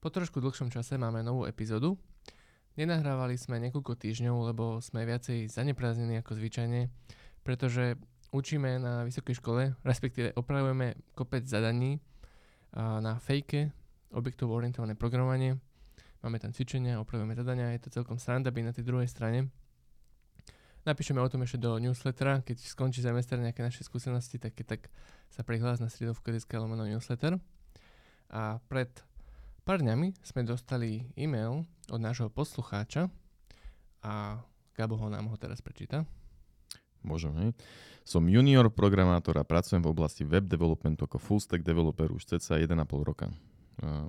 Po trošku dlhšom čase máme novú epizódu. Nenahrávali sme niekoľko týždňov, lebo sme viacej zaneprázdnení ako zvyčajne, pretože učíme na vysokej škole, respektíve opravujeme kopec zadaní na fejke, objektovo orientované programovanie. Máme tam cvičenia, opravujeme zadania, je to celkom sranda byť na tej druhej strane. Napíšeme o tom ešte do newslettera, keď skončí semester nejaké naše skúsenosti, tak, tak sa prihlás na stredovko.sk lomeno newsletter. A pred pár dňami sme dostali e-mail od nášho poslucháča a Gabo ho nám ho teraz prečíta. Môžem, hej. Som junior programátor a pracujem v oblasti web developmentu ako full stack developer už cca 1,5 roka.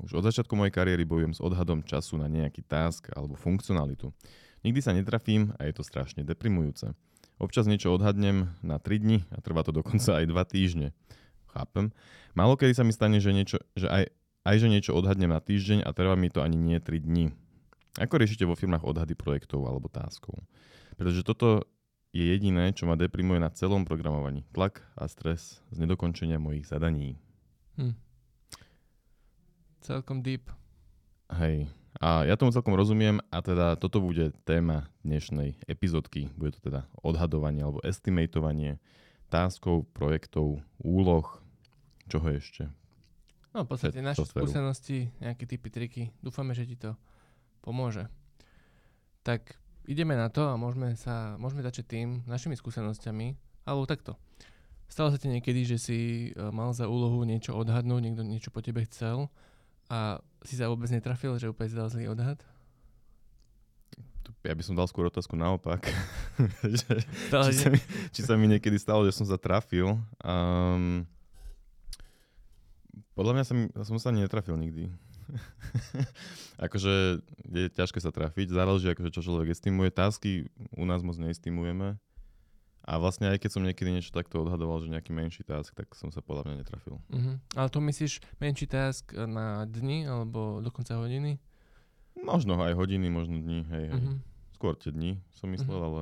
Už od začiatku mojej kariéry bojujem s odhadom času na nejaký task alebo funkcionalitu. Nikdy sa netrafím a je to strašne deprimujúce. Občas niečo odhadnem na 3 dni a trvá to dokonca aj 2 týždne. Chápem. Málo kedy sa mi stane, že, niečo, že aj, aj že niečo odhadnem na týždeň a trvá mi to ani nie 3 dní. Ako riešite vo firmách odhady projektov alebo táskov? Pretože toto je jediné, čo ma deprimuje na celom programovaní. Tlak a stres z nedokončenia mojich zadaní. Hm. Celkom deep. Hej, a ja tomu celkom rozumiem a teda toto bude téma dnešnej epizódky. Bude to teda odhadovanie alebo estimatovanie táskov, projektov, úloh, čoho ešte. No v podstate naše skúsenosti, nejaké typy, triky. Dúfame, že ti to pomôže. Tak ideme na to a môžeme, sa, môžeme začať tým našimi skúsenosťami. Alebo takto. Stalo sa ti niekedy, že si e, mal za úlohu niečo odhadnúť, niekto niečo po tebe chcel a si sa vôbec netrafil, že úplne si dal zlý odhad? Ja by som dal skôr otázku naopak. že, či, sa mi, či sa mi niekedy stalo, že som sa trafil. Um, podľa mňa som, som sa netrafil nikdy. akože je ťažké sa trafiť, záleží akože čo človek estimuje. Tásky u nás moc neestimujeme. A vlastne aj keď som niekedy niečo takto odhadoval, že nejaký menší task, tak som sa podľa mňa netrafil. Uh-huh. Ale to myslíš menší task na dni alebo dokonca hodiny? Možno aj hodiny, možno dni, hej, hej. Uh-huh. Skôr tie dni som myslel, uh-huh. ale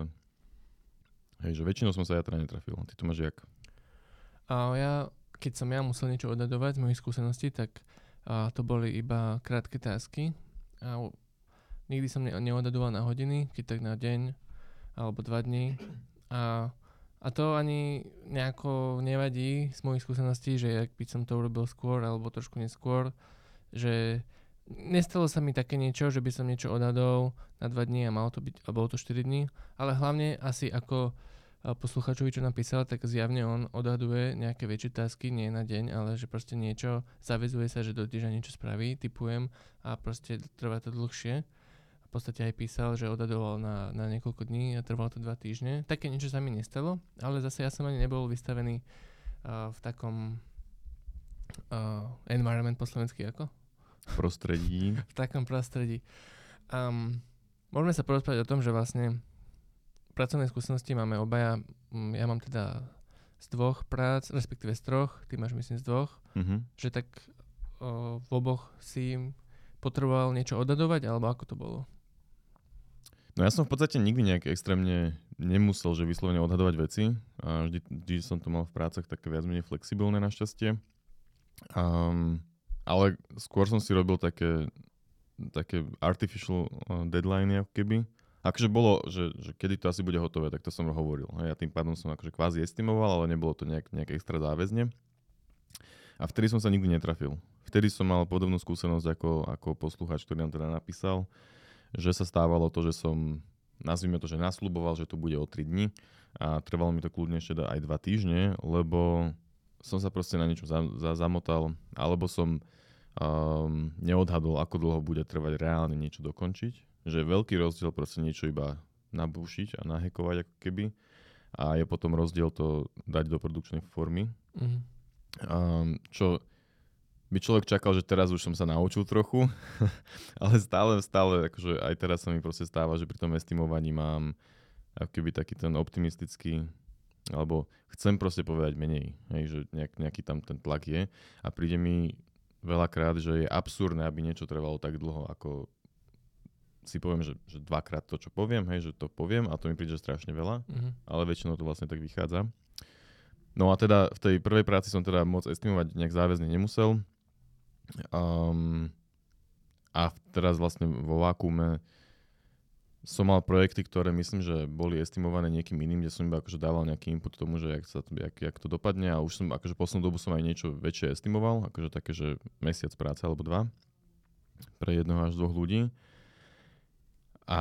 hej, že väčšinou som sa ja teda netrafil. Ty to máš jak? A ja, keď som ja musel niečo odhadovať z mojich skúseností, tak a to boli iba krátke tásky. A nikdy som ne- neodhadoval na hodiny, keď tak na deň alebo dva dní. A, a to ani nejako nevadí z mojich skúseností, že ak by som to urobil skôr alebo trošku neskôr, že nestalo sa mi také niečo, že by som niečo odhadol na dva dní a malo to byť, a bolo to 4 dní, ale hlavne asi ako posluchačovi, čo napísal, tak zjavne on odhaduje nejaké väčšie tásky, nie na deň, ale že proste niečo, zavezuje sa, že do týždňa niečo spraví, typujem a proste trvá to dlhšie v podstate aj písal, že odhadoval na, na niekoľko dní a trvalo to dva týždne. Také niečo sa mi nestalo, ale zase ja som ani nebol vystavený uh, v takom uh, environment po slovensky ako? Prostredí. v takom prostredí. Um, môžeme sa porozprávať o tom, že vlastne pracovné skúsenosti máme obaja, mm, ja mám teda z dvoch prác, respektíve z troch, ty máš myslím z dvoch, mm-hmm. že tak uh, v oboch si potreboval niečo odhadovať, alebo ako to bolo? No ja som v podstate nikdy nejak extrémne nemusel, že vyslovene odhadovať veci. A vždy, vždy som to mal v prácach také viac menej flexibilné našťastie. Um, ale skôr som si robil také, také artificial deadline ako keby. Akože bolo, že, že kedy to asi bude hotové, tak to som hovoril. Ja tým pádom som akože kvázi estimoval, ale nebolo to nejak, nejak extra záväzne. A vtedy som sa nikdy netrafil. Vtedy som mal podobnú skúsenosť ako, ako posluchač, ktorý nám teda napísal že sa stávalo to, že som, nazvime to, že nasľuboval, že to bude o 3 dni a trvalo mi to kľudne ešte aj 2 týždne, lebo som sa proste na niečo za, za, zamotal, alebo som um, neodhadol, ako dlho bude trvať reálne niečo dokončiť. Že veľký rozdiel proste niečo iba nabúšiť a nahekovať ako keby a je potom rozdiel to dať do produkčnej formy. Mm-hmm. Um, čo by človek čakal, že teraz už som sa naučil trochu, ale stále, stále, akože aj teraz sa mi proste stáva, že pri tom estimovaní mám ako keby taký ten optimistický, alebo chcem proste povedať menej, hej, že nejak, nejaký tam ten tlak je a príde mi veľakrát, že je absurdné, aby niečo trvalo tak dlho, ako si poviem, že, že dvakrát to, čo poviem, hej, že to poviem a to mi príde strašne veľa, mm-hmm. ale väčšinou to vlastne tak vychádza. No a teda v tej prvej práci som teda moc estimovať nejak záväzne nemusel, Um, a teraz vlastne vo Vakuume som mal projekty, ktoré myslím, že boli estimované niekým iným, kde som iba akože dával nejaký input tomu, že jak, sa to, jak, jak to dopadne a už som akože poslednú dobu som aj niečo väčšie estimoval, akože také, že mesiac práce alebo dva pre jednoho až dvoch ľudí. A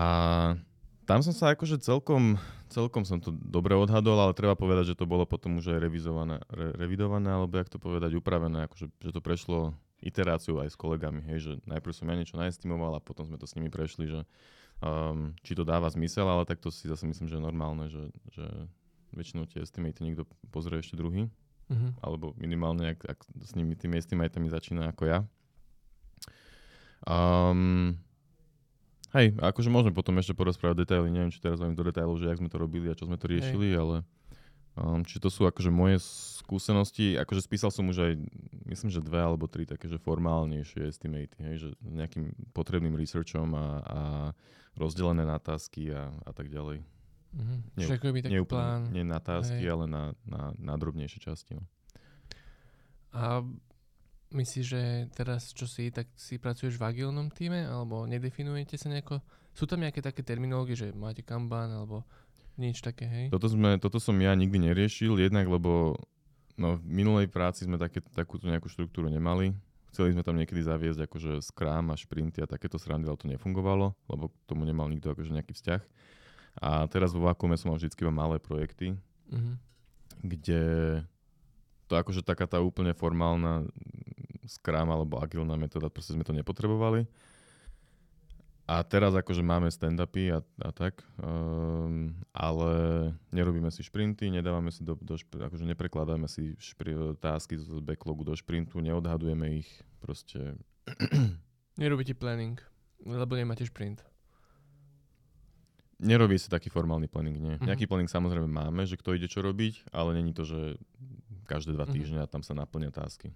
tam som sa akože celkom, celkom som to dobre odhadol, ale treba povedať, že to bolo potom už aj revizované, re, revidované, alebo jak to povedať, upravené, akože, že to prešlo iteráciu aj s kolegami, hej, že najprv som ja niečo naestimoval a potom sme to s nimi prešli, že um, či to dáva zmysel, ale tak to si zase myslím, že je normálne, že, že väčšinou tie estimaty niekto pozrie ešte druhý, uh-huh. alebo minimálne, ak, ak s nimi tými estimatami začína ako ja. Um, hej, akože môžeme potom ešte porozprávať detaily, neviem, či teraz vám do detailov, že jak sme to robili a čo sme to riešili, hej. ale um, či to sú akože moje skúsenosti, akože spísal som už aj, myslím, že dve alebo tri také, že formálnejšie estimaty, hej, že nejakým potrebným researchom a, a rozdelené na tasky a, a tak ďalej. Mm-hmm. Nie, Čiže taký nie, plán. Nie na tasky, hej. ale na, na, na drobnejšie časti. No. A Myslíš, že teraz, čo si, tak si pracuješ v agilnom týme, alebo nedefinujete sa nejako? Sú tam nejaké také terminológie, že máte Kanban, alebo nič také, hej? Toto, sme, toto som ja nikdy neriešil, jednak lebo no, v minulej práci sme také, takúto nejakú štruktúru nemali. Chceli sme tam niekedy zaviesť akože Scrum a šprinty a takéto srandy, ale to nefungovalo, lebo k tomu nemal nikto akože nejaký vzťah. A teraz vo Vakuume som mal vždy iba malé projekty, mm-hmm. kde to akože taká tá úplne formálna Scrum alebo agilná metóda, proste sme to nepotrebovali. A teraz akože máme stand-upy a, a tak, um, ale nerobíme si šprinty, nedávame si do, do špr- akože neprekladáme si špri- tásky z backlogu do šprintu, neodhadujeme ich, proste... Nerobíte planning, lebo nemáte šprint. Nerobí sa taký formálny planning, nie. Uh-huh. Nejaký planning samozrejme máme, že kto ide čo robiť, ale není to, že každé dva mhm. týždne uh-huh. a tam sa naplňa tásky.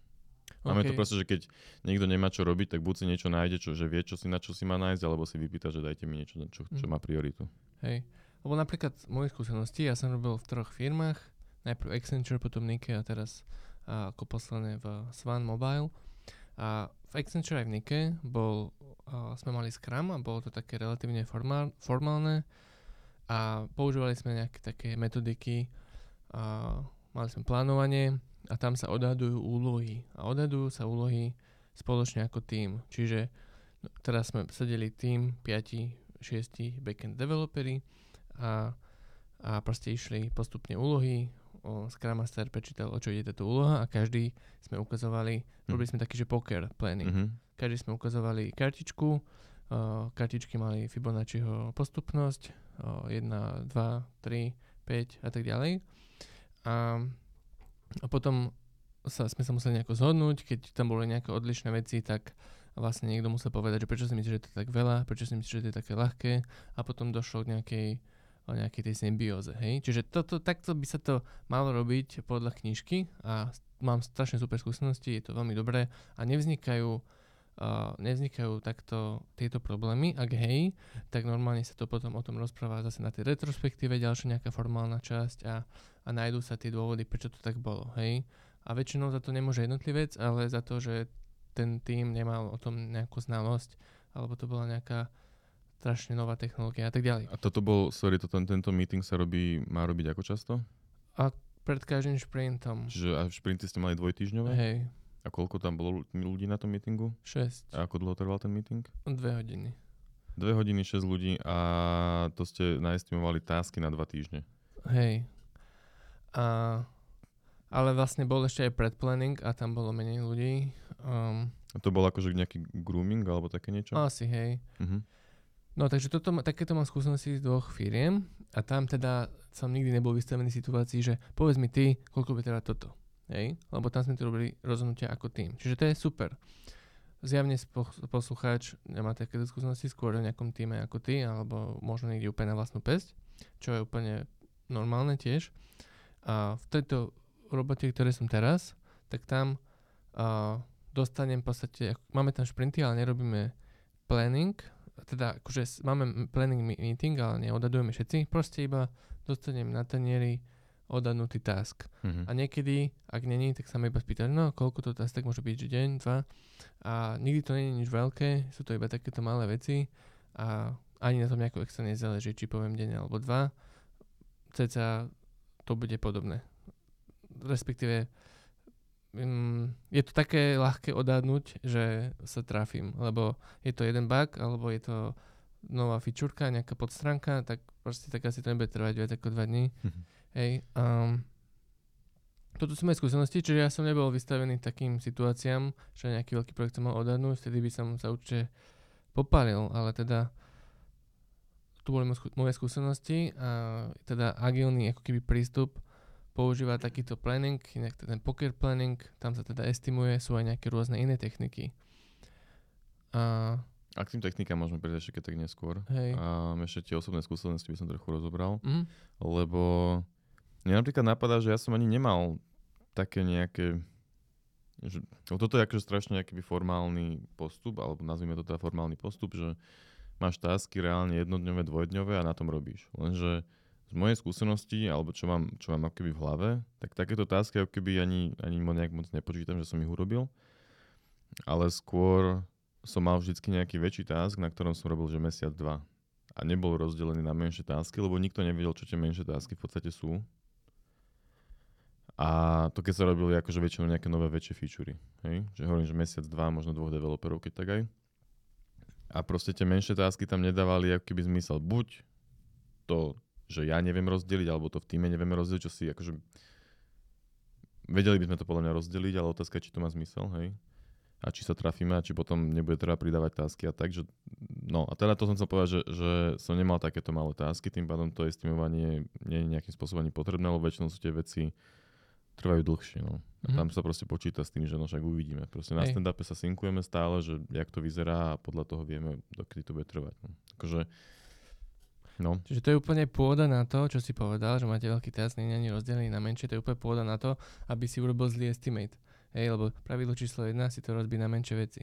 Máme okay. to proste, že keď niekto nemá čo robiť, tak buď si niečo nájde, čo, že vie, čo si na čo si má nájsť, alebo si vypýta, že dajte mi niečo, čo, čo mhm. má prioritu. Hej. Lebo napríklad moje skúsenosti, ja som robil v troch firmách, najprv Accenture, potom Nike a teraz a ako posledné v Swan Mobile. A v Accenture aj v Nike bol, a sme mali Scrum a bolo to také relatívne formál, formálne a používali sme nejaké také metodiky, a mali sme plánovanie, a tam sa odhadujú úlohy. A odhadujú sa úlohy spoločne ako tým. Čiže no, teraz sme sedeli tým 5, 6 backend developery a, a proste išli postupne úlohy, o Scrum Master prečítal, o čo ide táto úloha a každý sme ukazovali, mm. robili sme taký, že poker planning. Mm-hmm. Každý sme ukazovali kartičku, uh, kartičky mali Fibonacciho postupnosť, uh, 1, 2, 3, 5 a tak ďalej. A a potom sa, sme sa museli nejako zhodnúť, keď tam boli nejaké odlišné veci, tak vlastne niekto musel povedať, že prečo si myslíš, že to je tak veľa, prečo si myslíš, že to je také ľahké a potom došlo k nejakej, o nejakej tej symbióze, hej. Čiže toto, takto by sa to malo robiť podľa knižky a mám strašne super skúsenosti, je to veľmi dobré a nevznikajú uh, nevznikajú takto tieto problémy. Ak hej, tak normálne sa to potom o tom rozpráva zase na tej retrospektíve, ďalšia nejaká formálna časť a a nájdú sa tie dôvody, prečo to tak bolo, hej. A väčšinou za to nemôže jednotlivec, ale za to, že ten tým nemal o tom nejakú znalosť, alebo to bola nejaká strašne nová technológia a tak ďalej. A toto bol, sorry, to, tento meeting sa robí, má robiť ako často? A pred každým šprintom. Čiže a šprinty ste mali dvojtýždňové? Hej. A koľko tam bolo ľudí na tom meetingu? 6. A ako dlho trval ten meeting? Dve hodiny. Dve hodiny, 6 ľudí a to ste naestimovali tásky na dva týždne. Hej. A, ale vlastne bol ešte aj predplanning a tam bolo menej ľudí. Um, a to bol akože nejaký grooming alebo také niečo? Asi, hej. Uh-huh. No takže toto, takéto mám skúsenosti z dvoch firiem a tam teda som nikdy nebol vystavený situácii, že povedz mi ty, koľko by teda toto. Hej? Lebo tam sme to robili rozhodnutia ako tým. Čiže to je super. Zjavne poslucháč nemá takéto skúsenosti skôr v nejakom týme ako ty, alebo možno niekde úplne na vlastnú pesť, čo je úplne normálne tiež. A v tejto robote, ktoré som teraz, tak tam uh, dostanem v podstate, máme tam šprinty, ale nerobíme planning, teda akože máme planning meeting, ale neodhadujeme všetci, proste iba dostanem na tanieri odhadnutý task. Mhm. A niekedy, ak není, tak sa ma iba spýtať, no koľko to tastek môže byť, že deň, dva. A nikdy to nie je nič veľké, sú to iba takéto malé veci a ani na tom nejako extra nezáleží, či poviem deň alebo dva. Ceca to bude podobné. Respektíve um, je to také ľahké odhadnúť, že sa trafím, lebo je to jeden bug, alebo je to nová fičurka, nejaká podstránka, tak proste tak asi to nebude trvať viac ako dva dní. Mhm. Hej, um, toto sú moje skúsenosti, čiže ja som nebol vystavený takým situáciám, že nejaký veľký projekt som mal odhadnúť, vtedy by som sa určite popálil, ale teda tu boli moje skú- moje skúsenosti a teda agilný ako keby prístup používa takýto planning, inak ten poker planning, tam sa teda estimuje, sú aj nejaké rôzne iné techniky. A A k tým technikám môžeme prejsť ešte keď tak neskôr. hej, A ešte tie osobné skúsenosti by som trochu rozobral. mhm, Lebo mne napríklad napadá, že ja som ani nemal také nejaké... Že, toto je akože strašne nejaký formálny postup, alebo nazvime to teda formálny postup, že máš tasky reálne jednodňové, dvojdňové a na tom robíš. Lenže z mojej skúsenosti, alebo čo mám, čo mám keby v hlave, tak takéto tasky ako keby ani, ani nejak moc nepočítam, že som ich urobil. Ale skôr som mal vždycky nejaký väčší task, na ktorom som robil, že mesiac, dva. A nebol rozdelený na menšie tasky, lebo nikto nevedel, čo tie menšie tasky v podstate sú. A to keď sa robili akože väčšinou nejaké nové väčšie featurey. Hej? Že hovorím, že mesiac, dva, možno dvoch developerov, keď tak aj. A proste tie menšie tasky tam nedávali ako keby zmysel. Buď to, že ja neviem rozdeliť, alebo to v týme nevieme rozdeliť, čo si akože... Vedeli by sme to podľa mňa rozdeliť, ale otázka je, či to má zmysel, hej? A či sa trafíme, a či potom nebude treba pridávať tasky a tak, že... No a teda to som chcel povedať, že, že som nemal takéto malé tasky, tým pádom to estimovanie nie je nejakým spôsobom potrebné, lebo väčšinou sú tie veci trvajú dlhšie, no. A Mhm. tam sa proste počíta s tým, že no však uvidíme. Proste na stand-upe sa synkujeme stále, že jak to vyzerá a podľa toho vieme, dokedy to bude trvať. No. Akože, no. Čiže to je úplne pôda na to, čo si povedal, že máte veľký task, nie je ani rozdelený na menšie, to je úplne pôda na to, aby si urobil zlý estimate. Hej, lebo pravidlo číslo 1 si to rozbí na menšie veci.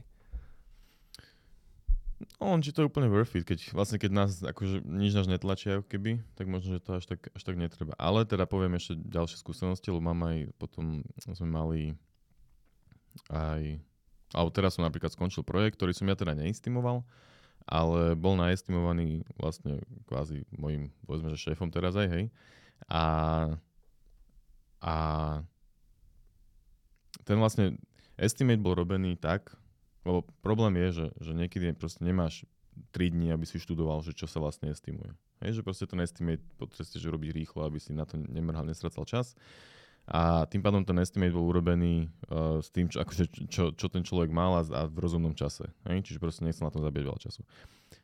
No, len či to je úplne worth it, keď vlastne keď nás akože nič nás netlačia keby, tak možno, že to až tak, až tak netreba. Ale teda poviem ešte ďalšie skúsenosti, lebo mám aj potom, sme mali aj, alebo teraz som napríklad skončil projekt, ktorý som ja teda neestimoval, ale bol naestimovaný vlastne kvázi mojim, povedzme, že šéfom teraz aj, hej. A, a ten vlastne estimate bol robený tak, lebo problém je, že, že niekedy proste nemáš 3 dní, aby si študoval, že čo sa vlastne estimuje. Hej, že proste ten estimate potrebuješ robiť rýchlo, aby si na to nemrhal, nestracal čas. A tým pádom ten estimate bol urobený uh, s tým, čo, akože, čo, čo ten človek mal a v rozumnom čase. Hej? Čiže proste nechcel na tom zabieť veľa času.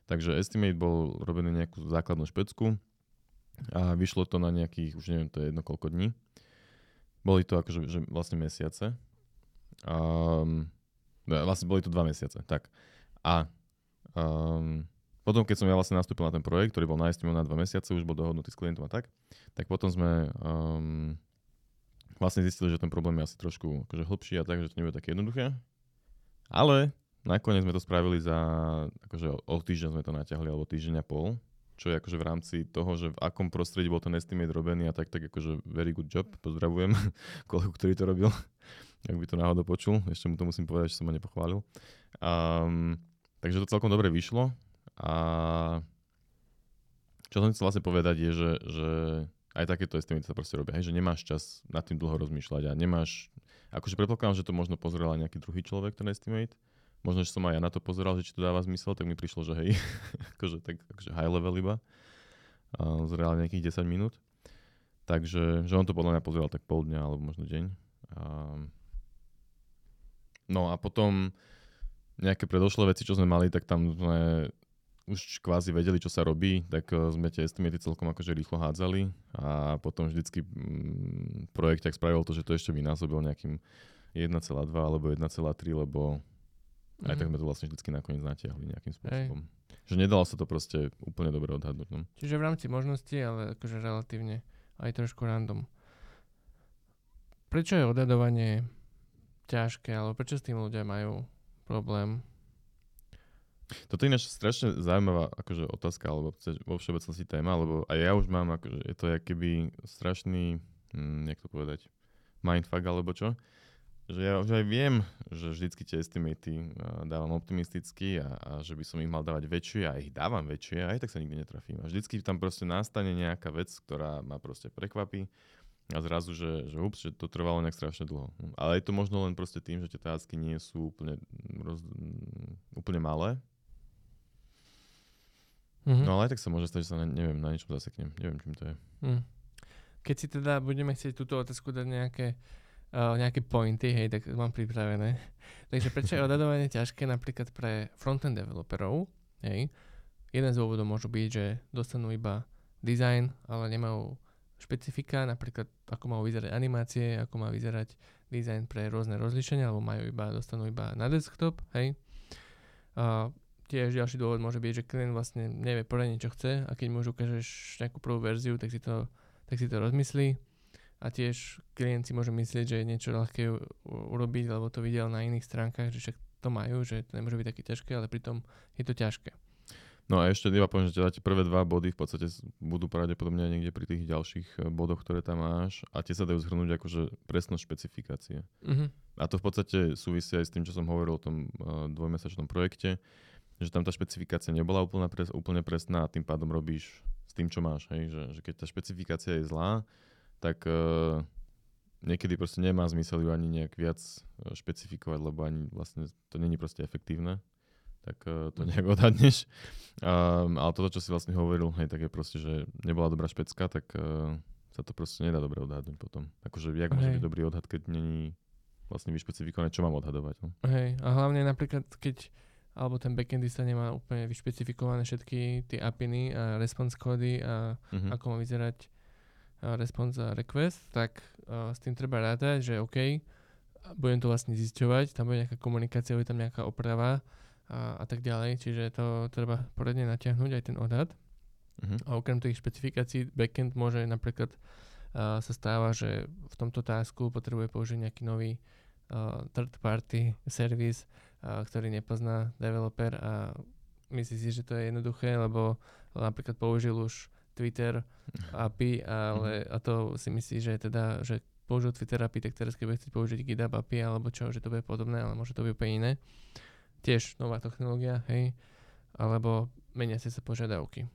Takže estimate bol robený nejakú základnú špecku a vyšlo to na nejakých, už neviem, to je jedno koľko dní. Boli to akože že vlastne mesiace. Um, vlastne boli to dva mesiace, tak. A um, potom, keď som ja vlastne nastúpil na ten projekt, ktorý bol naestimovaný na dva mesiace, už bol dohodnutý s klientom a tak, tak potom sme um, vlastne zistili, že ten problém je asi trošku akože hlbší a tak, že to nebude také jednoduché. Ale nakoniec sme to spravili za, akože o, o týždeň sme to natiahli, alebo týždeň a pol, čo je akože v rámci toho, že v akom prostredí bol ten estimate robený a tak, tak akože very good job, pozdravujem kolegu, ktorý to robil, ak by to náhodou počul, ešte mu to musím povedať, že som ho nepochválil. Um, takže to celkom dobre vyšlo a čo som chcel vlastne povedať je, že, že aj takéto estimaty sa proste robia, hej, že nemáš čas nad tým dlho rozmýšľať a nemáš, akože predpokladám, že to možno pozeral aj nejaký druhý človek, ten estimate, možno, že som aj ja na to pozeral, že či to dáva zmysel, tak mi prišlo, že hej, akože, tak, akože high level iba, uh, zreálne nejakých 10 minút. Takže, že on to podľa mňa pozeral tak pol dňa, alebo možno deň. Um, no a potom nejaké predošlé veci, čo sme mali, tak tam sme už kvázi vedeli, čo sa robí, tak uh, sme tie estimaty celkom akože rýchlo hádzali a potom vždycky mm, projekt tak spravil to, že to ešte vynásobil nejakým 1,2 alebo 1,3, lebo aj tak sme to vlastne vždycky nakoniec natiahli nejakým spôsobom. Že nedalo sa to proste úplne dobre odhadnúť. No. Čiže v rámci možností, ale akože relatívne aj trošku random. Prečo je odhadovanie ťažké, alebo prečo s tým ľudia majú problém? Toto je ináč strašne zaujímavá akože otázka, alebo vo všeobecnosti téma, lebo aj ja už mám, akože je to keby strašný hm, jak to povedať, mindfuck alebo čo. Že ja už aj viem, že vždycky tie estimaty dávam optimisticky a, a že by som ich mal dávať väčšie a ich dávam väčšie a aj tak sa nikdy netrafím. A vždycky tam proste nastane nejaká vec, ktorá ma proste prekvapí a zrazu, že, že ups, že to trvalo nejak strašne dlho. Ale je to možno len proste tým, že tie tásky nie sú úplne, roz, úplne malé. Mm-hmm. No ale aj tak sa môže stať, že sa na, neviem, na niečom zaseknem. Neviem, čím to je. Mm. Keď si teda budeme chcieť túto otázku dať nejaké uh, nejaké pointy, hej, tak mám pripravené. Takže prečo je odhadovanie ťažké napríklad pre frontend developerov, hej? Jeden z dôvodov môže byť, že dostanú iba design, ale nemajú špecifika, napríklad ako majú vyzerať animácie, ako má vyzerať design pre rôzne rozlišenia, alebo majú iba, dostanú iba na desktop, hej. Uh, tiež ďalší dôvod môže byť, že klient vlastne nevie poriadne, čo chce a keď mu už ukážeš nejakú prvú verziu, tak si to, tak si to rozmyslí a tiež klient si môže myslieť, že je niečo ľahké urobiť, lebo to videl na iných stránkach, že však to majú, že to nemôže byť také ťažké, ale pritom je to ťažké. No a ešte iba poviem, že teda tie prvé dva body v podstate budú pravdepodobne niekde pri tých ďalších e, bodoch, ktoré tam máš a tie sa dajú zhrnúť akože presnosť špecifikácie. Uh-huh. A to v podstate súvisí aj s tým, čo som hovoril o tom uh, dvojmesačnom projekte, že tam tá špecifikácia nebola úplne, pres, úplne presná a tým pádom robíš s tým, čo máš. Hej? Že, že keď tá špecifikácia je zlá, tak uh, niekedy proste nemá zmysel ju ani nejak viac špecifikovať, lebo ani vlastne to není proste efektívne tak uh, to nejak odhadneš. Um, ale toto, čo si vlastne hovoril, hej, tak je proste, že nebola dobrá špecka, tak uh, sa to proste nedá dobre odhadnúť potom. Akože jak môže byť dobrý odhad, keď není vlastne vyšpecifikované, čo mám odhadovať. No? Hej, a hlavne napríklad, keď alebo ten backendista nemá úplne vyšpecifikované všetky tie apiny a response kódy a uh-huh. ako má vyzerať response a request, tak uh, s tým treba rátať, že OK, budem to vlastne zisťovať, tam bude nejaká komunikácia, bude tam nejaká oprava a, a tak ďalej, čiže to treba poradne natiahnuť aj ten odhad. Uh-huh. A okrem tých špecifikácií backend môže napríklad uh, sa stáva, že v tomto tásku potrebuje použiť nejaký nový uh, third party service, uh, ktorý nepozná developer a myslí si, že to je jednoduché, lebo napríklad použil už Twitter API, ale mhm. a to si myslí, že teda, že použil Twitter API, tak teraz keď bude chcieť použiť GitHub API alebo čo, že to bude podobné, ale môže to byť úplne iné. Tiež nová technológia, hej, alebo menia sa požiadavky.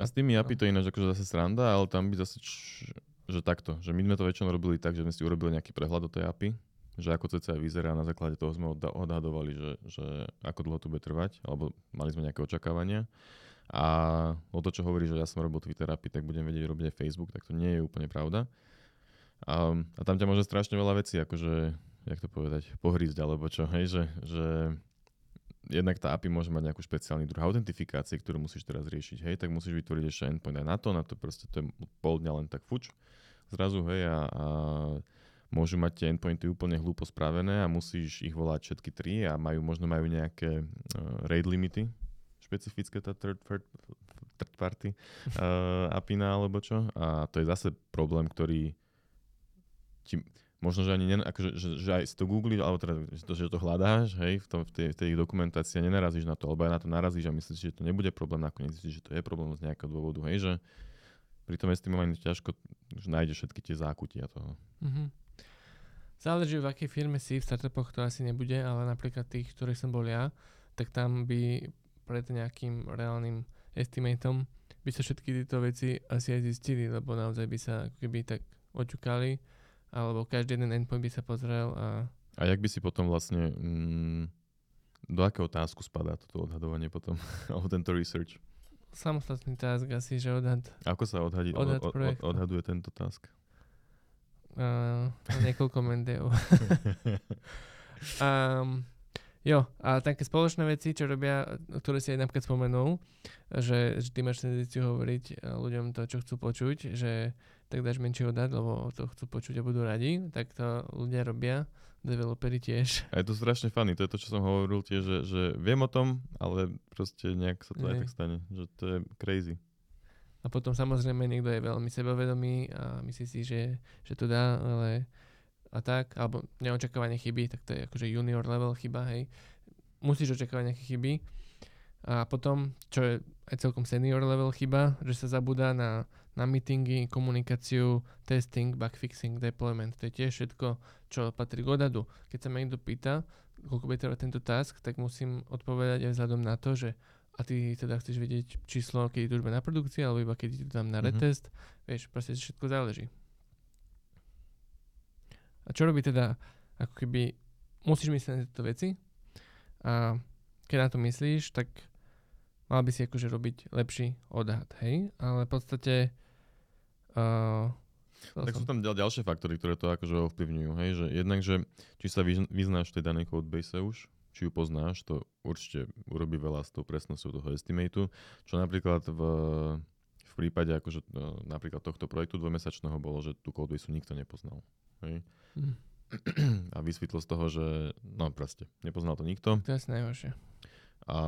A s tými API no. to ináč akože zase sranda, ale tam by zase, č- že takto, že my sme to väčšinou robili tak, že sme si urobili nejaký prehľad do tej API, že ako CCA vyzerá na základe toho sme odhadovali, že, že ako dlho to bude trvať, alebo mali sme nejaké očakávania. A o to, čo hovorí, že ja som robil Twitter API, tak budem vedieť robiť aj Facebook, tak to nie je úplne pravda. A, a tam ťa môže strašne veľa vecí, akože, jak to povedať, pohrízť alebo čo, hej, že, že jednak tá API môže mať nejakú špeciálny druh autentifikácie, ktorú musíš teraz riešiť, hej, tak musíš vytvoriť ešte endpoint aj na to, na to proste to je pol dňa len tak fuč zrazu, hej, a, a môžu mať tie endpointy úplne hlúpo spravené a musíš ich volať všetky tri a majú, možno majú nejaké uh, rate limity, špecifické tá third, third, third party uh, apina alebo čo. A to je zase problém, ktorý ti, možno, že ani ne, akože, že, že aj si to googliš, alebo teda, že to, že to hľadáš, hej, v, tom, v, tej, v tej dokumentácii nenarazíš na to, alebo aj na to narazíš a myslíš, že to nebude problém, nakoniec zistíš, že to je problém z nejakého dôvodu, hej, že pri tom estimovaní ťažko, že nájdeš všetky tie zákutia toho. Mm-hmm. Záleží, v akej firme si, v startupoch to asi nebude, ale napríklad tých, ktorých som bol ja, tak tam by pred nejakým reálnym estimatom by sa všetky tieto veci asi aj zistili, lebo naozaj by sa keby tak oťukali, alebo každý jeden endpoint by sa pozrel a... A jak by si potom vlastne... Mm, do akého otázku spadá toto odhadovanie potom? alebo tento research? Samostatný task asi, že odhad... Ako sa odhadí, odhad od, od, odhaduje tento task? Uh, niekoľko mendeov. um, Jo, a také spoločné veci, čo robia, ktoré si aj napríklad spomenul, že, že ty máš tendíciu hovoriť e, ľuďom to, čo chcú počuť, že tak dáš menší odhad, lebo to chcú počuť a budú radi, tak to ľudia robia, developeri tiež. A je to strašne funny, to je to, čo som hovoril tiež, že, že viem o tom, ale proste nejak sa to aj tak stane, že to je crazy. A potom samozrejme niekto je veľmi sebavedomý a myslí si, že, že to dá, ale a tak, alebo neočakávanie chyby, tak to je akože junior level chyba, hej. Musíš očakávať nejaké chyby, A potom, čo je aj celkom senior level chyba, že sa zabúda na, na meetingy, komunikáciu, testing, bug fixing, deployment. To je tiež všetko, čo patrí k odhadu. Keď sa ma niekto pýta, koľko bude trvať tento task, tak musím odpovedať aj vzhľadom na to, že a ty teda chceš vedieť číslo, keď to už na produkcii, alebo iba keď to dám na mm-hmm. retest. Vieš, proste všetko záleží. A čo robí teda, ako keby musíš myslieť na tieto veci a keď na to myslíš, tak mal by si akože robiť lepší odhad, hej? Ale v podstate uh, tak sú tam ďal, ďalšie faktory, ktoré to akože ovplyvňujú, hej? Že jednak, že či sa vyznáš v tej danej codebase už, či ju poznáš, to určite urobí veľa s tou presnosťou toho estimateu, čo napríklad v, v prípade akože, no, napríklad tohto projektu dvojmesačného bolo, že tú codebase nikto nepoznal. Hej? Mm. A vysvetlo z toho, že no proste, nepoznal to nikto. To je najhoršie. A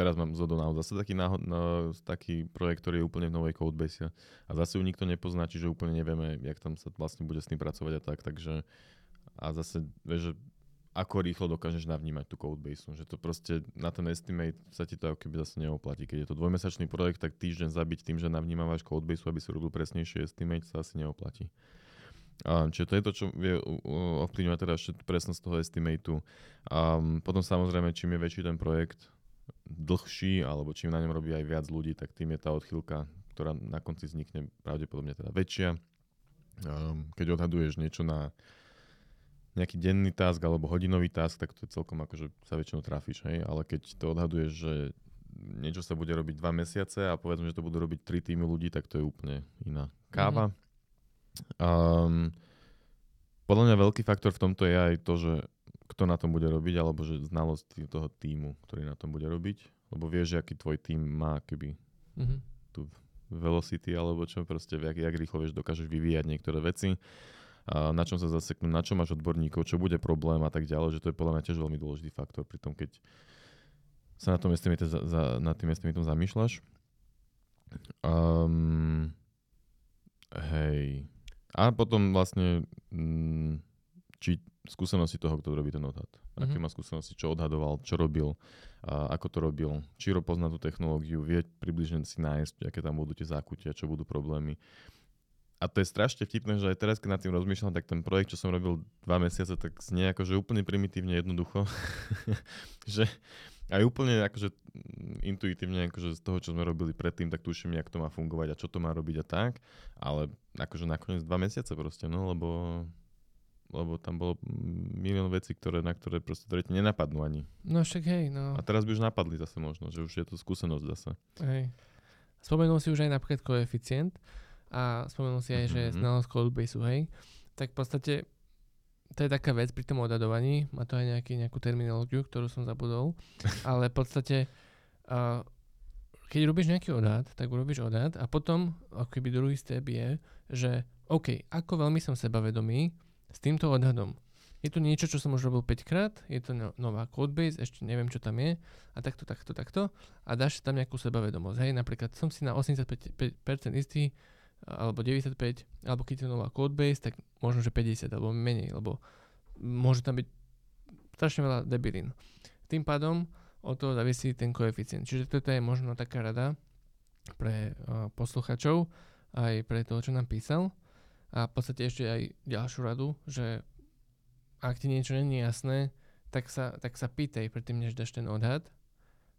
teraz mám zo náhod zase taký, náhod, no, taký projekt, ktorý je úplne v novej codebase a zase ju nikto nepozná, čiže úplne nevieme, jak tam sa vlastne bude s tým pracovať a tak, takže a zase, vieš, že ako rýchlo dokážeš navnímať tú codebase, že to proste na ten estimate sa ti to ako keby zase neoplatí. Keď je to dvojmesačný projekt, tak týždeň zabiť tým, že navnímavaš codebase, aby si robil presnejší estimate, sa asi neoplatí. A, čiže to je to, čo vie ovplyvňovať teda presnosť toho estimateu. A potom samozrejme, čím je väčší ten projekt, dlhší, alebo čím na ňom robí aj viac ľudí, tak tým je tá odchýlka, ktorá na konci vznikne pravdepodobne teda väčšia. Um, keď odhaduješ niečo na nejaký denný task alebo hodinový task, tak to je celkom akože sa väčšinou trafíš, hej? ale keď to odhaduješ, že niečo sa bude robiť dva mesiace a povedzme, že to budú robiť tri týmy ľudí, tak to je úplne iná káva. Mm-hmm. Um, podľa mňa veľký faktor v tomto je aj to, že kto na tom bude robiť, alebo že znalosť toho týmu, ktorý na tom bude robiť, lebo vieš, aký tvoj tým má keby mm-hmm. tú velocity, alebo čo proste, jak, jak rýchlo vieš, dokážeš vyvíjať niektoré veci, a na čom sa zaseknú, na čo máš odborníkov, čo bude problém a tak ďalej, že to je podľa mňa tiež veľmi dôležitý faktor pri tom, keď sa na tom estimate, za, za, nad tým estimatom zamýšľaš. Um, hej, a potom vlastne, mm, či skúsenosti toho, kto robí ten odhad. Mm-hmm. Aké má skúsenosti, čo odhadoval, čo robil, a ako to robil. Či pozná tú technológiu, vie približne si nájsť, aké tam budú tie zákutia, čo budú problémy. A to je strašne vtipné, že aj teraz, keď nad tým rozmýšľam, tak ten projekt, čo som robil dva mesiace, tak znie akože úplne primitívne jednoducho. že aj úplne akože mm, intuitívne akože z toho, čo sme robili predtým, tak tuším, jak to má fungovať a čo to má robiť a tak. Ale akože nakoniec dva mesiace proste, no, lebo, lebo tam bolo milión vecí, ktoré, na ktoré proste ti nenapadnú ani. No však hej, no. A teraz by už napadli zase možno, že už je to skúsenosť zase. Hej. Spomenul si už aj napríklad koeficient a spomenul si aj, mm-hmm. že mhm. znalosť codebase, hej. Tak v podstate to je taká vec pri tom odhadovaní, má to aj nejaký, nejakú terminológiu, ktorú som zabudol, ale v podstate uh, keď robíš nejaký odhad, tak urobíš odhad a potom ako keby druhý step je, že OK, ako veľmi som sebavedomý s týmto odhadom. Je to niečo, čo som už robil 5 krát, je to no, nová codebase, ešte neviem, čo tam je a takto, takto, takto a dáš tam nejakú sebavedomosť. Hej, napríklad som si na 85% istý, alebo 95, alebo keď je nová codebase, tak možno, že 50 alebo menej, lebo môže tam byť strašne veľa debilín. Tým pádom od toho závisí ten koeficient. Čiže toto je možno taká rada pre uh, posluchačov, aj pre toho, čo nám písal. A v podstate ešte aj ďalšiu radu, že ak ti niečo není jasné, tak sa, tak sa pýtaj predtým, než dáš ten odhad.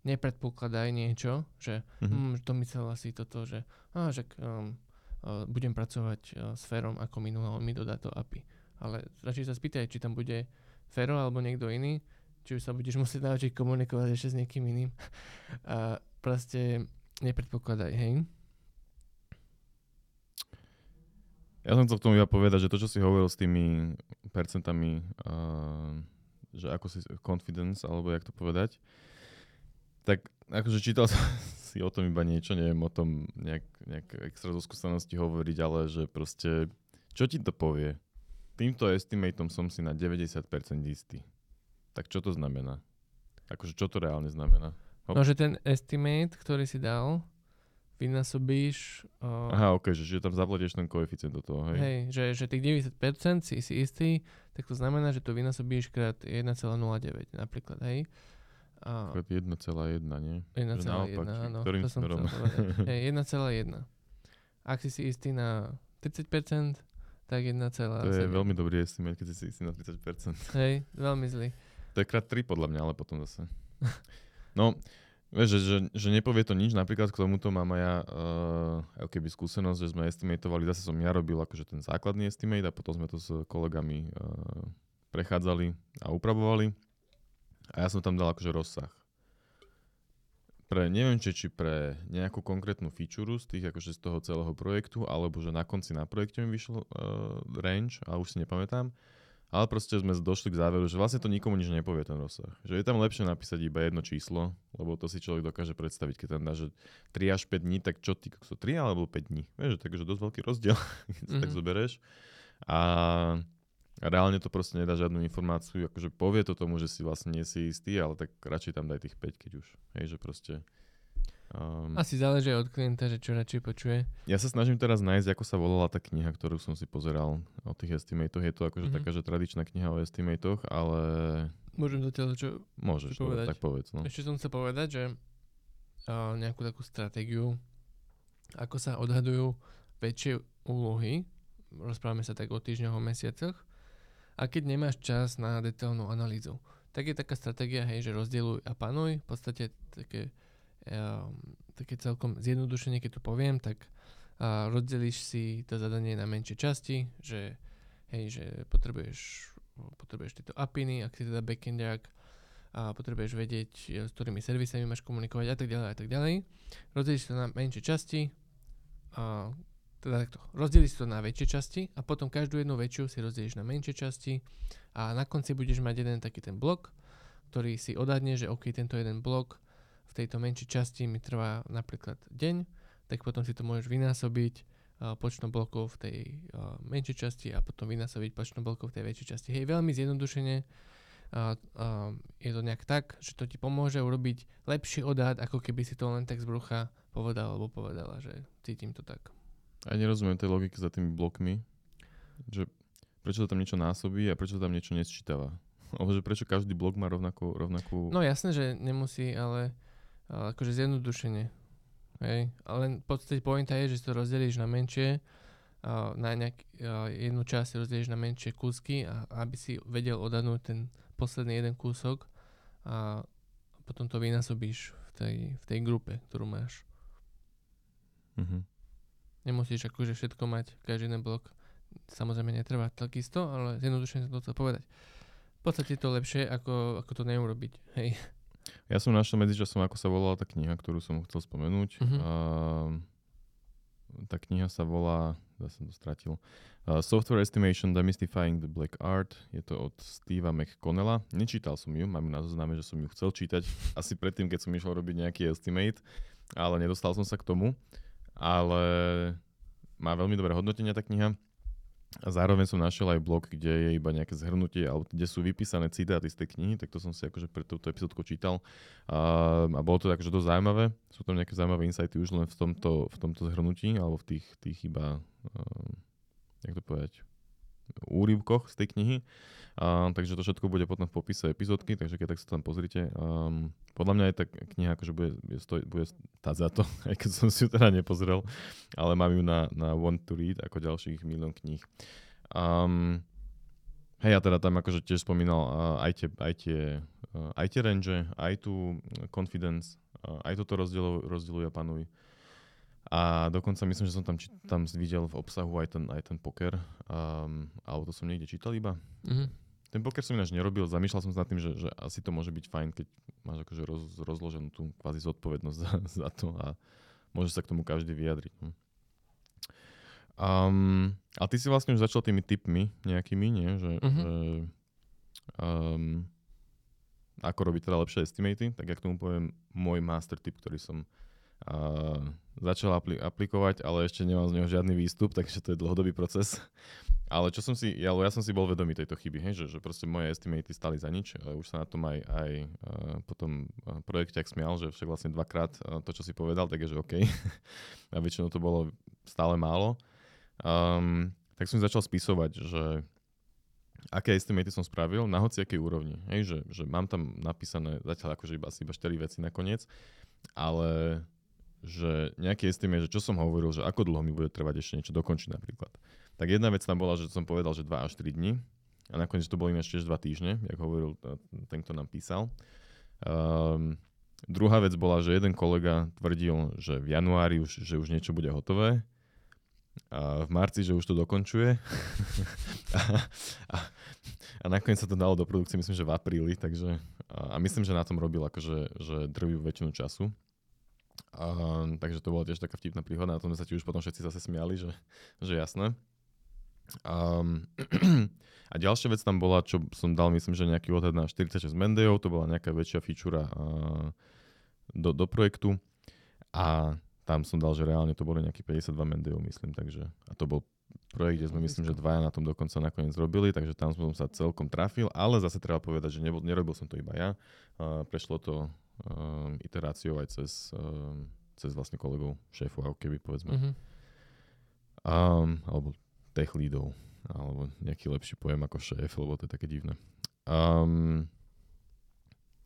Nepredpokladaj niečo, že mm-hmm. hm, to myslel asi toto, že, á, že um, uh, budem pracovať uh, s Ferom ako minulé, on mi dodá to API. Ale radšej sa spýtaj, či tam bude Fero alebo niekto iný, či už sa budeš musieť naučiť komunikovať ešte s niekým iným. A proste nepredpokladaj, hej? Ja som chcel k tomu iba povedať, že to, čo si hovoril s tými percentami, uh, že ako si confidence, alebo jak to povedať, tak akože čítal si o tom iba niečo, neviem o tom nejak, nejak extra zo skúsenosti hovoriť, ale že proste, čo ti to povie? Týmto estimatom som si na 90% istý. Tak čo to znamená? Akože čo to reálne znamená? Hop. No, že ten estimate, ktorý si dal, vynásobíš... Uh, Aha, ok, že, že tam zaplatíš ten koeficient do toho, hej? Hej, že, že tých 90% si, si istý, tak to znamená, že to vynásobíš krát 1,09 napríklad, hej? A, 1,1, nie? 1,1, naopak, či áno. ktorým to som smerom? Hej, 1,1. Ak si si istý na 30%, tak 1,7. To je veľmi dobrý estimate, keď si si istý na 30%. Hej, veľmi zlý. To je krát 3 podľa mňa, ale potom zase. No, vieš, že, že, že nepovie to nič, napríklad k tomuto mám aj ja uh, keby skúsenosť, že sme estimatovali, zase som ja robil akože ten základný estimate a potom sme to s kolegami uh, prechádzali a upravovali. A ja som tam dal akože rozsah. Pre, neviem, či, či pre nejakú konkrétnu feature z tých, akože z toho celého projektu, alebo že na konci na projekte mi vyšiel uh, range, a už si nepamätám. Ale proste sme došli k záveru, že vlastne to nikomu nič nepovie ten rozsah. Že je tam lepšie napísať iba jedno číslo, lebo to si človek dokáže predstaviť, keď tam dá, že 3 až 5 dní, tak čo ty, sú 3 alebo 5 dní? Vieš, takže dosť veľký rozdiel, keď mm-hmm. tak Mhm. zoberieš. A reálne to proste nedá žiadnu informáciu, akože povie to tomu, že si vlastne nie si istý, ale tak radšej tam daj tých 5, keď už. Hej, že proste... Um, Asi záleží od klienta, že čo radšej počuje. ja sa snažím teraz nájsť, ako sa volala tá kniha, ktorú som si pozeral o tých estimatoch. Je to akože Mhm. mm-hmm. taká, že tradičná kniha o estimatoch, ale Môžem zatiaľ, čo môžeš, Čo povedať? tak povedz. No. Ešte som chcel povedať, že uh, nejakú takú stratégiu, ako sa odhadujú väčšie úlohy, rozprávame sa tak o týždňoch, o mesiacoch, a keď nemáš čas na detailnú analýzu, tak je taká stratégia, hej, že rozdieluj a panuj, v podstate také, také celkom zjednodušenie, keď to poviem, tak rozdelíš si to zadanie na menšie časti, že hej, že potrebuješ, potrebuješ tieto apiny, ak si teda backendiak, a potrebuješ vedieť, e, s ktorými servisami máš komunikovať a tak ďalej a tak ďalej. Rozdeliš to na menšie časti, a, teda takto, rozdeliš to na väčšie časti a potom každú jednu väčšiu si rozdeliš na menšie časti a na konci budeš mať jeden taký ten blok, ktorý si odhadne, že OK, tento jeden blok v tejto menšej časti mi trvá napríklad deň, tak potom si to môžeš vynásobiť počtom blokov v tej menšej časti a potom vynásobiť počtom blokov v tej väčšej časti. Hej, veľmi zjednodušene a, a je to nejak tak, že to ti pomôže urobiť lepší odhad, ako keby si to len tak z brucha povedal alebo povedala, že cítim to tak. A nerozumiem tej logiky za tými blokmi, že prečo to tam niečo násobí a prečo to tam niečo nesčítava. Alebo že prečo každý blok má rovnakú... rovnakú... No jasné, že nemusí, ale akože zjednodušene. Hej, ale v podstate pointa je, že si to rozdelíš na menšie, na nejak, jednu časť rozdelíš na menšie kúsky, a, aby si vedel odhadnúť ten posledný jeden kúsok a potom to vynásobíš v tej, v tej grupe, ktorú máš. Mhm. Nemusíš akože všetko mať, každý jeden blok samozrejme netrvá takisto, ale zjednodušene to chcel povedať. V podstate je to lepšie, ako, ako to neurobiť. Hej. Ja som našiel medzičasom, ako sa volala tá kniha, ktorú som chcel spomenúť. Mhm. A, tá kniha sa volá, ja som to stratil, uh, Software Estimation Demystifying the Black Art. Je to od Steva McConnella. Nečítal som ju, mám ju na zozname, že som ju chcel čítať asi predtým, keď som išiel robiť nejaký estimate, ale nedostal som sa k tomu. Ale má veľmi dobré hodnotenia tá kniha. A zároveň som našiel aj blog, kde je iba nejaké zhrnutie, alebo kde sú vypísané citáty z tej knihy, tak to som si akože pre túto epizódku čítal. A, a bolo to akože dosť zaujímavé. Sú tam nejaké zaujímavé insighty už len v tomto, v tomto zhrnutí, alebo v tých, tých iba, uh, jak to povedať, úryvkoch z tej knihy. Uh, takže to všetko bude potom v popise epizódky, takže keď tak sa tam pozrite. Um, podľa mňa je tá kniha akože bude, bude, stoj, bude stáť za to, aj keď som si ju teda nepozrel, ale mám ju na, na Want to Read ako ďalších milión kníh. Um, hej, ja teda tam akože tiež spomínal uh, aj tie, aj tie, uh, aj tie range, aj tú confidence, uh, aj toto rozdielu, rozdieluje a panuj. A dokonca myslím, že som tam, či, tam videl v obsahu aj ten, aj ten poker, um, alebo to som niekde čítal iba. Mhm. Ten poker som ináč nerobil, zamýšľal som sa nad tým, že, že asi to môže byť fajn, keď máš akože roz, rozloženú tú kvázi zodpovednosť za, za to a môže sa k tomu každý vyjadriť. no. Um, a ty si vlastne už začal tými tipmi nejakými, nie? Že, Mhm. že um, ako robiť teda lepšie estimaty, tak ja k tomu poviem môj master tip, ktorý som uh, začal apli- aplikovať, ale ešte nemám z neho žiadny výstup, takže to je dlhodobý proces. Ale čo som si, ja, ja som si bol vedomý tejto chyby, hej, že, že proste moje estimaty stali za nič. Už sa na tom aj, aj potom uh, projekťak smial, že však vlastne dvakrát to, čo si povedal, tak je, že OK. A väčšinou to bolo stále málo. Um, tak som začal spisovať, že aké estimaty som spravil na hociakej úrovni. Hej, že, že mám tam napísané zatiaľ akože iba asi iba 4 veci nakoniec, ale že nejaký estimate, že čo som hovoril, že ako dlho mi bude trvať ešte niečo dokončiť napríklad. Tak jedna vec tam bola, že som povedal, že 2 až 3 dní a nakoniec to boli ešte 2 týždne, jak hovoril ten, kto nám písal. Um, druhá vec bola, že jeden kolega tvrdil, že v januári už, že už niečo bude hotové a v marci, že už to dokončuje. a, a, a nakoniec sa to dalo do produkcie, myslím, že v apríli, takže a myslím, že na tom robil akože že drvivú väčšinu času. A, takže to bola tiež taká vtipná príhoda, na tom sa ti už potom všetci zase smiali, že, že jasné. A, a ďalšia vec tam bola, čo som dal, myslím, že nejaký odhad na 46 Mendejov, to bola nejaká väčšia feature do, do projektu. A tam som dal, že reálne to boli nejaký 52 Mendejov, myslím, takže a to bol projekt, kde sme myslím, že dvaja na tom dokonca nakoniec robili, takže tam som sa celkom trafil, ale zase treba povedať, že nebol, nerobil som to iba ja. Uh, prešlo to um, iteráciou aj cez, um, cez vlastne kolegov, šéfov, ako keby povedzme. Mm-hmm. Um, alebo tech leadov, alebo nejaký lepší pojem ako šéf, lebo to je také divné. Um,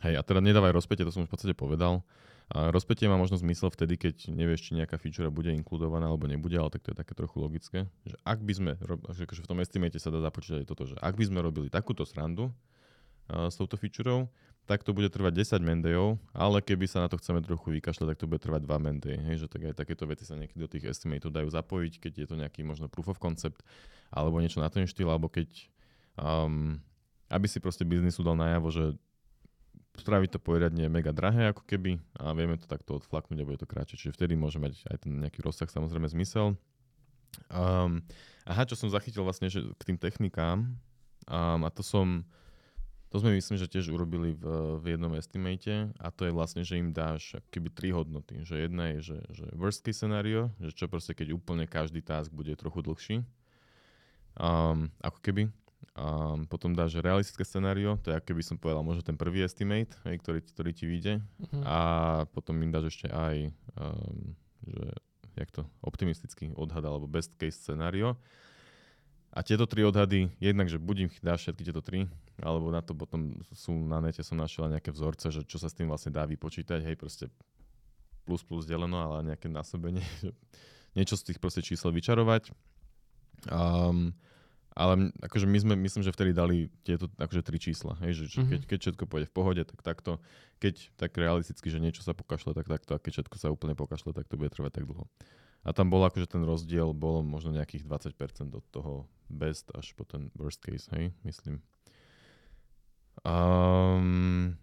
hej, a teda nedávaj rozpätie, to som už v podstate povedal. A rozpätie má možno zmysel vtedy, keď nevieš, či nejaká feature bude inkludovaná alebo nebude, ale tak to je také trochu logické. Že ak by sme, že akože v tom estimate sa dá započítať toto, že ak by sme robili takúto srandu uh, s touto featureou, tak to bude trvať 10 mendejov, ale keby sa na to chceme trochu vykašľať, tak to bude trvať 2 mendeje. Hej, že tak aj takéto veci sa niekedy do tých estimatov dajú zapojiť, keď je to nejaký možno proof of concept, alebo niečo na ten štýl, alebo keď um, aby si proste biznisu dal najavo, že spraviť to poriadne mega drahé ako keby a vieme to takto odflaknúť a bude to kratšie. Čiže vtedy môže mať aj ten nejaký rozsah samozrejme zmysel. Um, aha, čo som zachytil vlastne že k tým technikám um, a to som to sme myslím, že tiež urobili v, v jednom estimate a to je vlastne, že im dáš keby tri hodnoty. Že jedna je, že, že worst case scenario, že čo proste keď úplne každý task bude trochu dlhší. Um, ako keby a potom dáš realistické scenario, to je ako keby som povedal možno ten prvý estimate, hej, ktorý, ktorý ti vyjde. Uh-huh. A potom im dáš ešte aj um, že, jak to, optimistický odhad alebo best case scenario. A tieto tri odhady, jednak, že buď im dáš všetky tieto tri, alebo na to potom sú na nete, som našiel nejaké vzorce, že čo sa s tým vlastne dá vypočítať, hej, proste plus plus deleno, ale nejaké násobenie, že niečo z tých proste čísel vyčarovať. Um, ale akože my sme, myslím, že vtedy dali tieto akože tri čísla. Hej, že, mm-hmm. keď, keď všetko pôjde v pohode, tak takto. Keď tak realisticky, že niečo sa pokašle, tak takto. A keď všetko sa úplne pokašle, tak to bude trvať tak dlho. A tam bol akože ten rozdiel, bolo možno nejakých 20% od toho best až po ten worst case, hej, myslím. Um,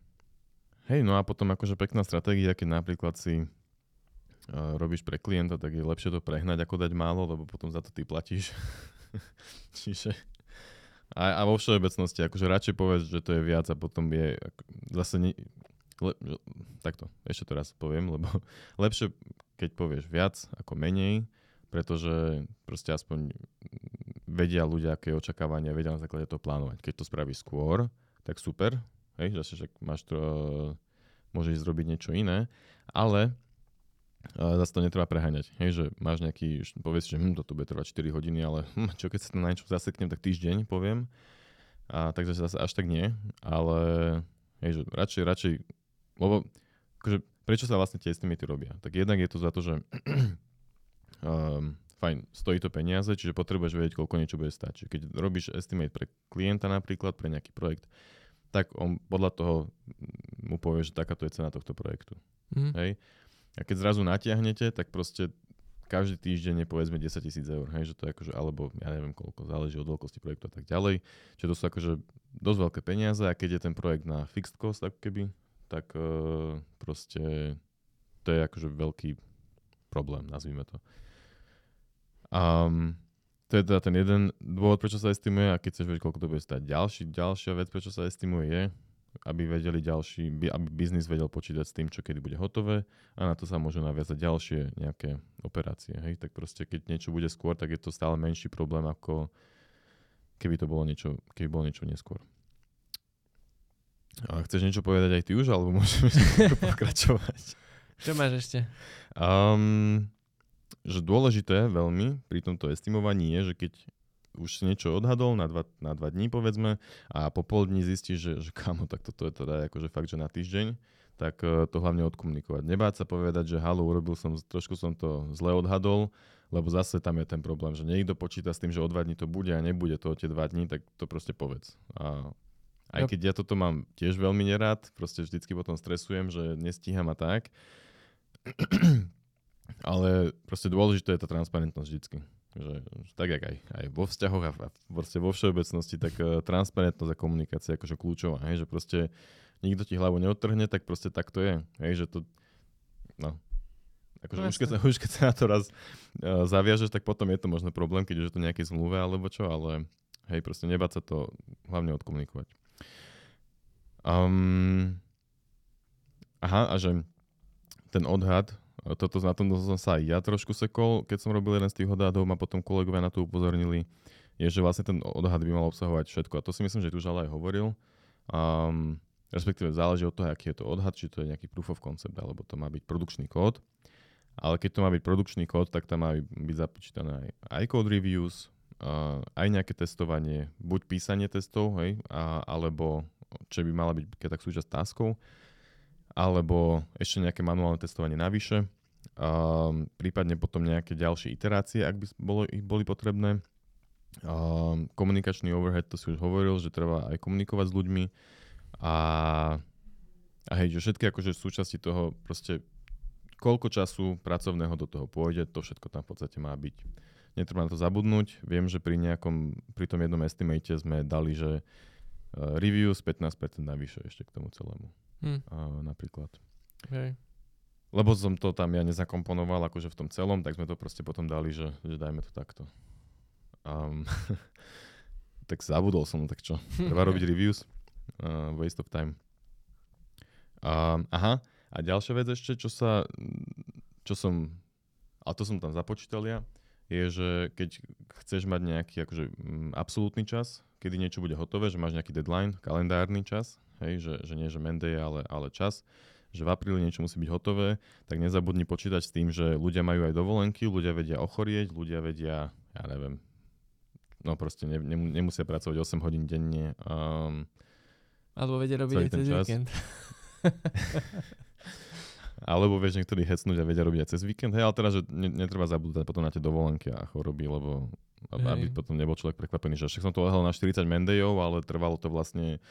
hej, no a potom akože pekná stratégia, keď napríklad si uh, robíš pre klienta, tak je lepšie to prehnať, ako dať málo, lebo potom za to ty platíš. Čiže a, a vo všeobecnosti, akože radšej povedz, že to je viac a potom je zase ne, le, takto, ešte to raz poviem, lebo lepšie, keď povieš viac ako menej, pretože proste aspoň vedia ľudia, aké očakávania, vedia na základe toho plánovať. Keď to spravíš skôr, tak super, hej, zase, že máš to, môžeš zrobiť niečo iné, ale zase to netreba preháňať. Hej, že máš nejaký, povieš, že hm, toto bude trvať 4 hodiny, ale hm, čo keď sa na niečo zaseknem, tak týždeň poviem. A takže zase až tak nie, ale hej, že radšej, radšej, lebo akože, prečo sa vlastne tie estimaty robia? Tak jednak je to za to, že um, fajn, stojí to peniaze, čiže potrebuješ vedieť, koľko niečo bude stať. Čiže keď robíš estimate pre klienta napríklad, pre nejaký projekt, tak on podľa toho mu povie, že takáto je cena tohto projektu. Mm. Hej? A keď zrazu natiahnete, tak proste každý týždeň je povedzme 10 tisíc eur, hej, že to je akože, alebo ja neviem koľko, záleží od veľkosti projektu a tak ďalej. Čiže to sú akože dosť veľké peniaze a keď je ten projekt na fixed cost, ako keby, tak uh, proste to je akože veľký problém, nazvime to. Um, to je teda ten jeden dôvod, prečo sa estimuje a keď chceš vedieť, koľko to bude stať. Ďalší, ďalšia vec, prečo sa estimuje je, aby vedeli ďalší, aby biznis vedel počítať s tým, čo kedy bude hotové a na to sa môžu naviazať ďalšie nejaké operácie. Hej? Tak proste keď niečo bude skôr, tak je to stále menší problém, ako keby to bolo niečo, keby bolo niečo neskôr. A chceš niečo povedať aj ty už, alebo môžeme pokračovať? Čo máš ešte? Um, že dôležité veľmi pri tomto estimovaní je, že keď už si niečo odhadol na dva, na dva dní povedzme a po pol dní zistíš, že, že kamo, tak toto je teda akože fakt, že na týždeň, tak uh, to hlavne odkomunikovať. Nebáť sa povedať, že halo, urobil som, trošku som to zle odhadol, lebo zase tam je ten problém, že niekto počíta s tým, že o dva dní to bude a nebude to o tie dva dní, tak to proste povedz. A aj keď ja toto mám tiež veľmi nerád, proste vždycky potom stresujem, že nestíham a tak. Ale proste dôležité je tá transparentnosť vždycky. Že, tak jak aj, aj vo vzťahoch a proste vo všeobecnosti, tak uh, transparentnosť a komunikácia je akože kľúčová. Hej, že proste nikto ti hlavu neodtrhne, tak proste tak to je. Hej, že to, no, Akože no, už, keď sa, už keď sa na to raz uh, zaviažeš, tak potom je to možno problém, keď už je to nejaké zmluve alebo čo, ale hej, proste nebáť sa to hlavne odkomunikovať. Um, aha, a že ten odhad, toto na tom som sa aj ja trošku sekol, keď som robil jeden z tých odhadov a potom kolegovia na to upozornili, je, že vlastne ten odhad by mal obsahovať všetko. A to si myslím, že tu už ale aj hovoril. Um, respektíve záleží od toho, aký je to odhad, či to je nejaký proof of concept, alebo to má byť produkčný kód. Ale keď to má byť produkčný kód, tak tam má byť započítané aj, aj code reviews, aj nejaké testovanie, buď písanie testov, hej, a, alebo čo by mala byť keď tak súčasť taskov, alebo ešte nejaké manuálne testovanie navyše, um, prípadne potom nejaké ďalšie iterácie, ak by bolo, ich boli potrebné. Um, komunikačný overhead, to si už hovoril, že treba aj komunikovať s ľuďmi a, a hej, že všetky akože súčasti toho proste koľko času pracovného do toho pôjde, to všetko tam v podstate má byť. Netreba na to zabudnúť. Viem, že pri nejakom, pri tom jednom estimate sme dali, že uh, reviews 15% navyše ešte k tomu celému. Hmm. Uh, napríklad. Hej. Lebo som to tam ja nezakomponoval akože v tom celom, tak sme to proste potom dali, že, že dajme to takto. Um, tak zabudol som, no tak čo? Treba robiť reviews. Uh, waste of time. Um, aha, a ďalšia vec ešte, čo sa, čo som, a to som tam započítal ja, je, že keď chceš mať nejaký akože, mm, absolútny čas, kedy niečo bude hotové, že máš nejaký deadline, kalendárny čas, hej, že, že nie že Monday, ale, ale čas, že v apríli niečo musí byť hotové, tak nezabudni počítať s tým, že ľudia majú aj dovolenky, ľudia vedia ochorieť, ľudia vedia, ja neviem, no proste ne, ne, nemusia pracovať 8 hodín denne. Um, Alebo vedia robiť aj cez víkend. Alebo vieš niektorí hecnúť a vedia robiť aj cez víkend. Hej, ale teraz, že ne, netreba zabúdať potom na tie dovolenky a choroby, lebo Hej. aby potom nebol človek prekvapený, že však som to lehal na 40 mendejov, ale trvalo to vlastne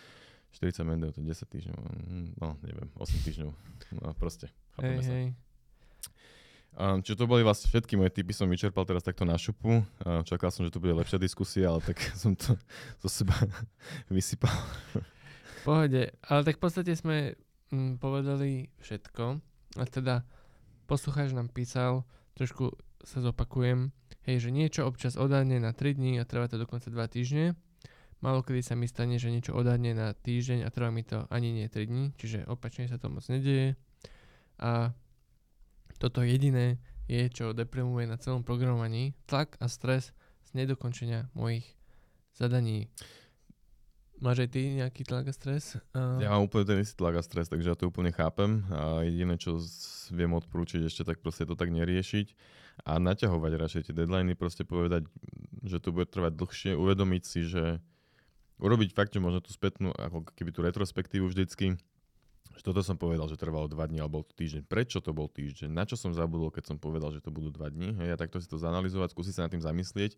40 mendejov, to je 10 týždňov, hm, no neviem, 8 týždňov. No proste, chápeme hej, sa. Hej. Um, čiže to boli vlastne všetky moje typy, som vyčerpal teraz takto na šupu. Uh, čakal som, že to bude lepšia diskusia, ale tak som to zo seba vysypal. Pohode, ale tak v podstate sme mm, povedali všetko. A teda poslucháč nám písal, trošku sa zopakujem, hej, že niečo občas odhadne na 3 dní a trvá to dokonca 2 týždne. Malo kedy sa mi stane, že niečo odhadne na týždeň a trvá mi to ani nie 3 dní, čiže opačne sa to moc nedieje. A toto jediné je, čo deprimuje na celom programovaní, tlak a stres z nedokončenia mojich zadaní. Máš aj ty nejaký tlak a stres? Uh... Ja mám úplne ten istý tlak a stres, takže ja to úplne chápem. A jediné, čo viem odporúčiť ešte, tak proste to tak neriešiť a naťahovať radšej tie deadliny, proste povedať, že to bude trvať dlhšie, uvedomiť si, že urobiť fakt, že možno tú spätnú, ako keby tú retrospektívu vždycky, že toto som povedal, že trvalo 2 dní alebo týždeň. Prečo to bol týždeň? Na čo som zabudol, keď som povedal, že to budú 2 dní? Hej, a takto si to zanalizovať, skúsiť sa nad tým zamyslieť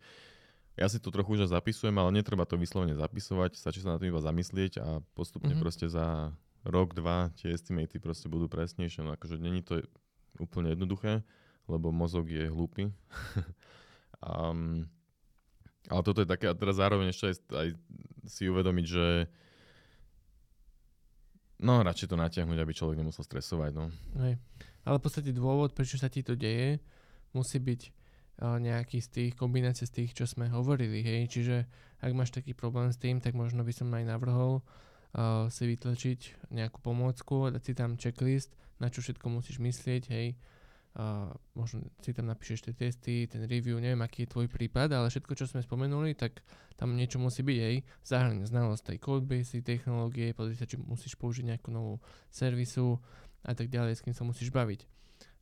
ja si to trochu už zapisujem, ale netreba to vyslovene zapisovať, stačí sa na tým iba zamyslieť a postupne mm-hmm. proste za rok, dva tie estimaty proste budú presnejšie. No akože není to úplne jednoduché, lebo mozog je hlúpy. um, ale toto je také, a teraz zároveň ešte aj, aj si uvedomiť, že no radšej to natiahnuť, aby človek nemusel stresovať. No. Hej. Ale v podstate dôvod, prečo sa ti to deje, musí byť nejaký z tých kombinácií z tých, čo sme hovorili, hej, čiže ak máš taký problém s tým, tak možno by som aj navrhol uh, si vytlačiť nejakú pomôcku, dať si tam checklist, na čo všetko musíš myslieť, hej, uh, možno si tam napíšeš tie testy, ten review, neviem, aký je tvoj prípad, ale všetko, čo sme spomenuli, tak tam niečo musí byť, hej, zahrania znalosť tej codebase, technológie, pozri sa, či musíš použiť nejakú novú servisu a tak ďalej, s kým sa musíš baviť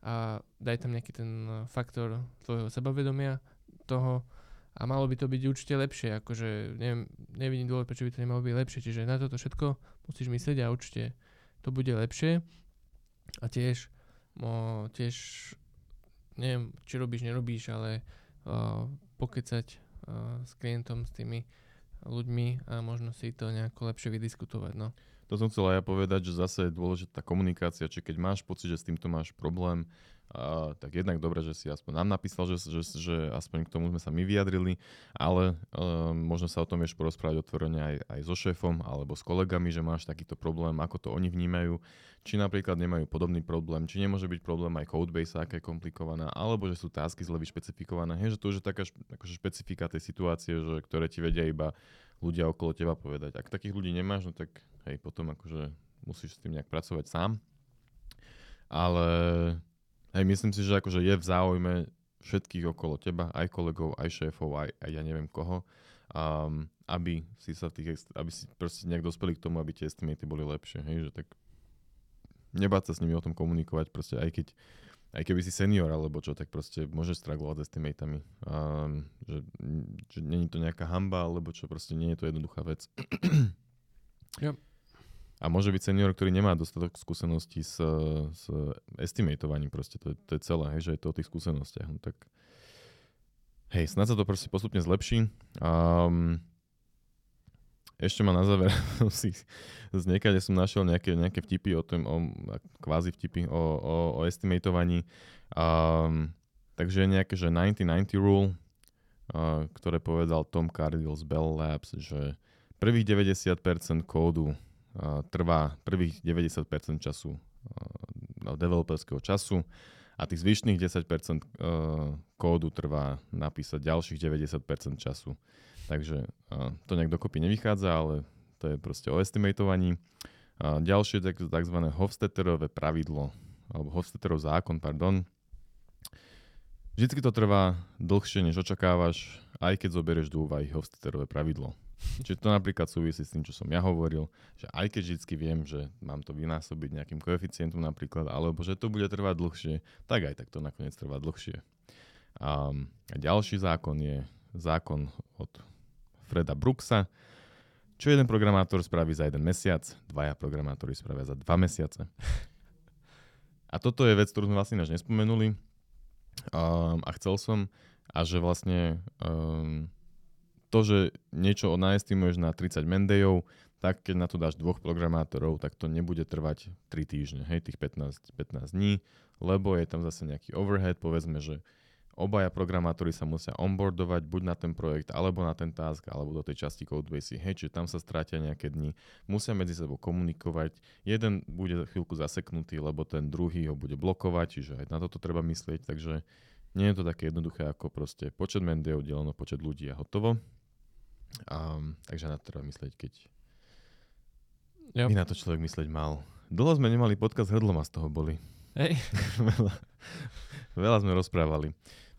a daj tam nejaký ten faktor tvojho sebavedomia, toho a malo by to byť určite lepšie, akože neviem, nevidím dôvod, prečo by to nemalo byť lepšie, čiže na toto všetko musíš myslieť a určite to bude lepšie. A tiež, mo, tiež neviem, či robíš, nerobíš, ale uh, pokecať uh, s klientom, s tými ľuďmi a možno si to nejako lepšie vydiskutovať. No. To som chcel aj ja povedať, že zase je dôležitá komunikácia, či keď máš pocit, že s týmto máš problém, a, tak jednak dobre, že si aspoň nám napísal, že, že, že aspoň k tomu sme sa my vyjadrili, ale um, možno sa o tom vieš porozprávať otvorene aj, aj so šéfom alebo s kolegami, že máš takýto problém, ako to oni vnímajú, či napríklad nemajú podobný problém, či nemôže byť problém aj codebase, aká je komplikovaná, alebo že sú tásky zle vyšpecifikované, hej, že to už je taká akože špecifika tej situácie, že, ktoré ti vedia iba ľudia okolo teba povedať. Ak takých ľudí nemáš, no tak hej, potom akože musíš s tým nejak pracovať sám. Ale Hej, myslím si, že akože je v záujme všetkých okolo teba, aj kolegov, aj šéfov, aj, aj ja neviem koho, um, aby si sa tých, aby si proste nejak dospeli k tomu, aby tie estimaty boli lepšie, hej, že tak nebáť sa s nimi o tom komunikovať, proste aj keď aj keby si senior alebo čo, tak proste môžeš strugglovať s estimatami. Um, že, že není to nejaká hamba, alebo čo, proste nie je to jednoduchá vec. Yep. A môže byť senior, ktorý nemá dostatok skúseností s, s estimatovaním, proste to, to je celé, hej, že je to o tých skúsenostiach. No tak hej, snad sa to proste postupne zlepší. Um, ešte ma na záver si z niekade som našiel nejaké, nejaké vtipy o tom, o, kvázi vtipy o, o, o estimatovaní. Um, takže nejaké, že 90-90 rule, uh, ktoré povedal Tom Cardile z Bell Labs, že prvých 90% kódu trvá prvých 90% času developerského času a tých zvyšných 10% kódu trvá napísať ďalších 90% času. Takže to nejak dokopy nevychádza, ale to je proste o estimatovaní. Ďalšie je tzv. Hofstetterové pravidlo, alebo Hofstetterov zákon, pardon. Vždycky to trvá dlhšie, než očakávaš, aj keď zoberieš do úvahy Hofstetterové pravidlo. Čiže to napríklad súvisí s tým, čo som ja hovoril, že aj keď vždy viem, že mám to vynásobiť nejakým koeficientom napríklad, alebo že to bude trvať dlhšie, tak aj tak to nakoniec trvá dlhšie. A, ďalší zákon je zákon od Freda Brooksa, čo jeden programátor spraví za jeden mesiac, dvaja programátori spravia za dva mesiace. A toto je vec, ktorú sme vlastne až nespomenuli. Um, a chcel som, a že vlastne um, to, že niečo naestimuješ na 30 mendejov, tak keď na to dáš dvoch programátorov, tak to nebude trvať 3 týždne, hej, tých 15, 15 dní, lebo je tam zase nejaký overhead, povedzme, že obaja programátori sa musia onboardovať buď na ten projekt, alebo na ten task, alebo do tej časti codebase. Hej, čiže tam sa strátia nejaké dni. Musia medzi sebou komunikovať. Jeden bude chvíľku zaseknutý, lebo ten druhý ho bude blokovať, čiže aj na toto treba myslieť. Takže nie je to také jednoduché ako proste počet mendejov deleno počet ľudí a hotovo. Um, takže na to treba myslieť, keď yep. by na to človek myslieť mal. Dlho sme nemali podcast hrdlom a z toho boli. Hej. veľa, veľa sme rozprávali.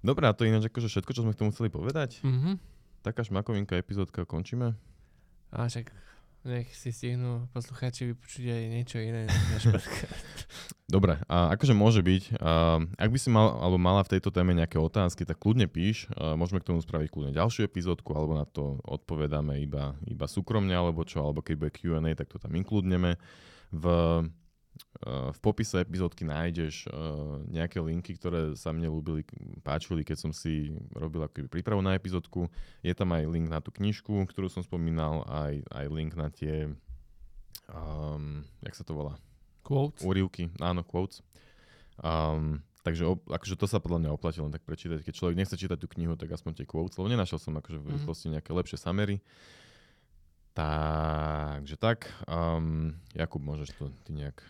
Dobre, a to ináč akože všetko, čo sme k tomu chceli povedať. Mm-hmm. Taká šmakovinka epizódka, končíme. A však nech si stihnú poslucháči vypočuť aj niečo iné Dobre, a akože môže byť, uh, ak by si mal, alebo mala v tejto téme nejaké otázky, tak kľudne píš, môžeme k tomu spraviť kľudne ďalšiu epizódku, alebo na to odpovedáme iba, iba súkromne, alebo čo, alebo keď bude Q&A, tak to tam inkludneme. V v popise epizódky nájdeš nejaké linky, ktoré sa mne ľúbili, páčili, keď som si robil akoby prípravu na epizódku. Je tam aj link na tú knižku, ktorú som spomínal, aj, aj link na tie, um, jak sa to volá? Quotes. Úrivky, áno, quotes. Um, takže akože to sa podľa mňa oplatí len tak prečítať. Keď človek nechce čítať tú knihu, tak aspoň tie quotes, lebo nenašiel som akože v mhm. rýchlosti nejaké lepšie summary. Takže tak. Um, Jakub, môžeš to ty nejak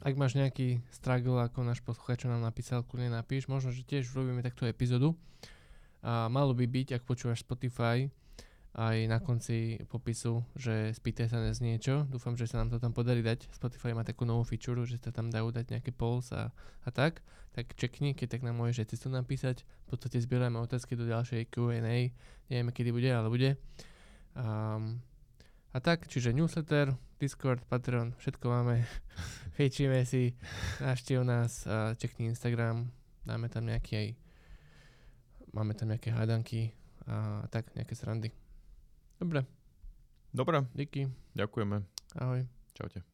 ak máš nejaký struggle, ako náš posluchač nám napísal, kľudne napíš. Možno, že tiež urobíme takto epizódu. A malo by byť, ak počúvaš Spotify, aj na konci popisu, že spýtaj sa nás niečo. Dúfam, že sa nám to tam podarí dať. Spotify má takú novú feature, že sa tam dajú dať nejaké polls a, a tak. Tak čekni, keď tak nám môžeš aj cestu napísať. V podstate zbierame otázky do ďalšej Q&A. Nevieme, kedy bude, ale bude. Um, a tak, čiže newsletter, Discord, Patreon, všetko máme. Fejčíme si, návštív nás a čekni Instagram, dáme tam nejaký aj, máme tam nejaké hádanky a tak, nejaké srandy. Dobre, Dobre, díky, ďakujeme. ahoj. Čaute.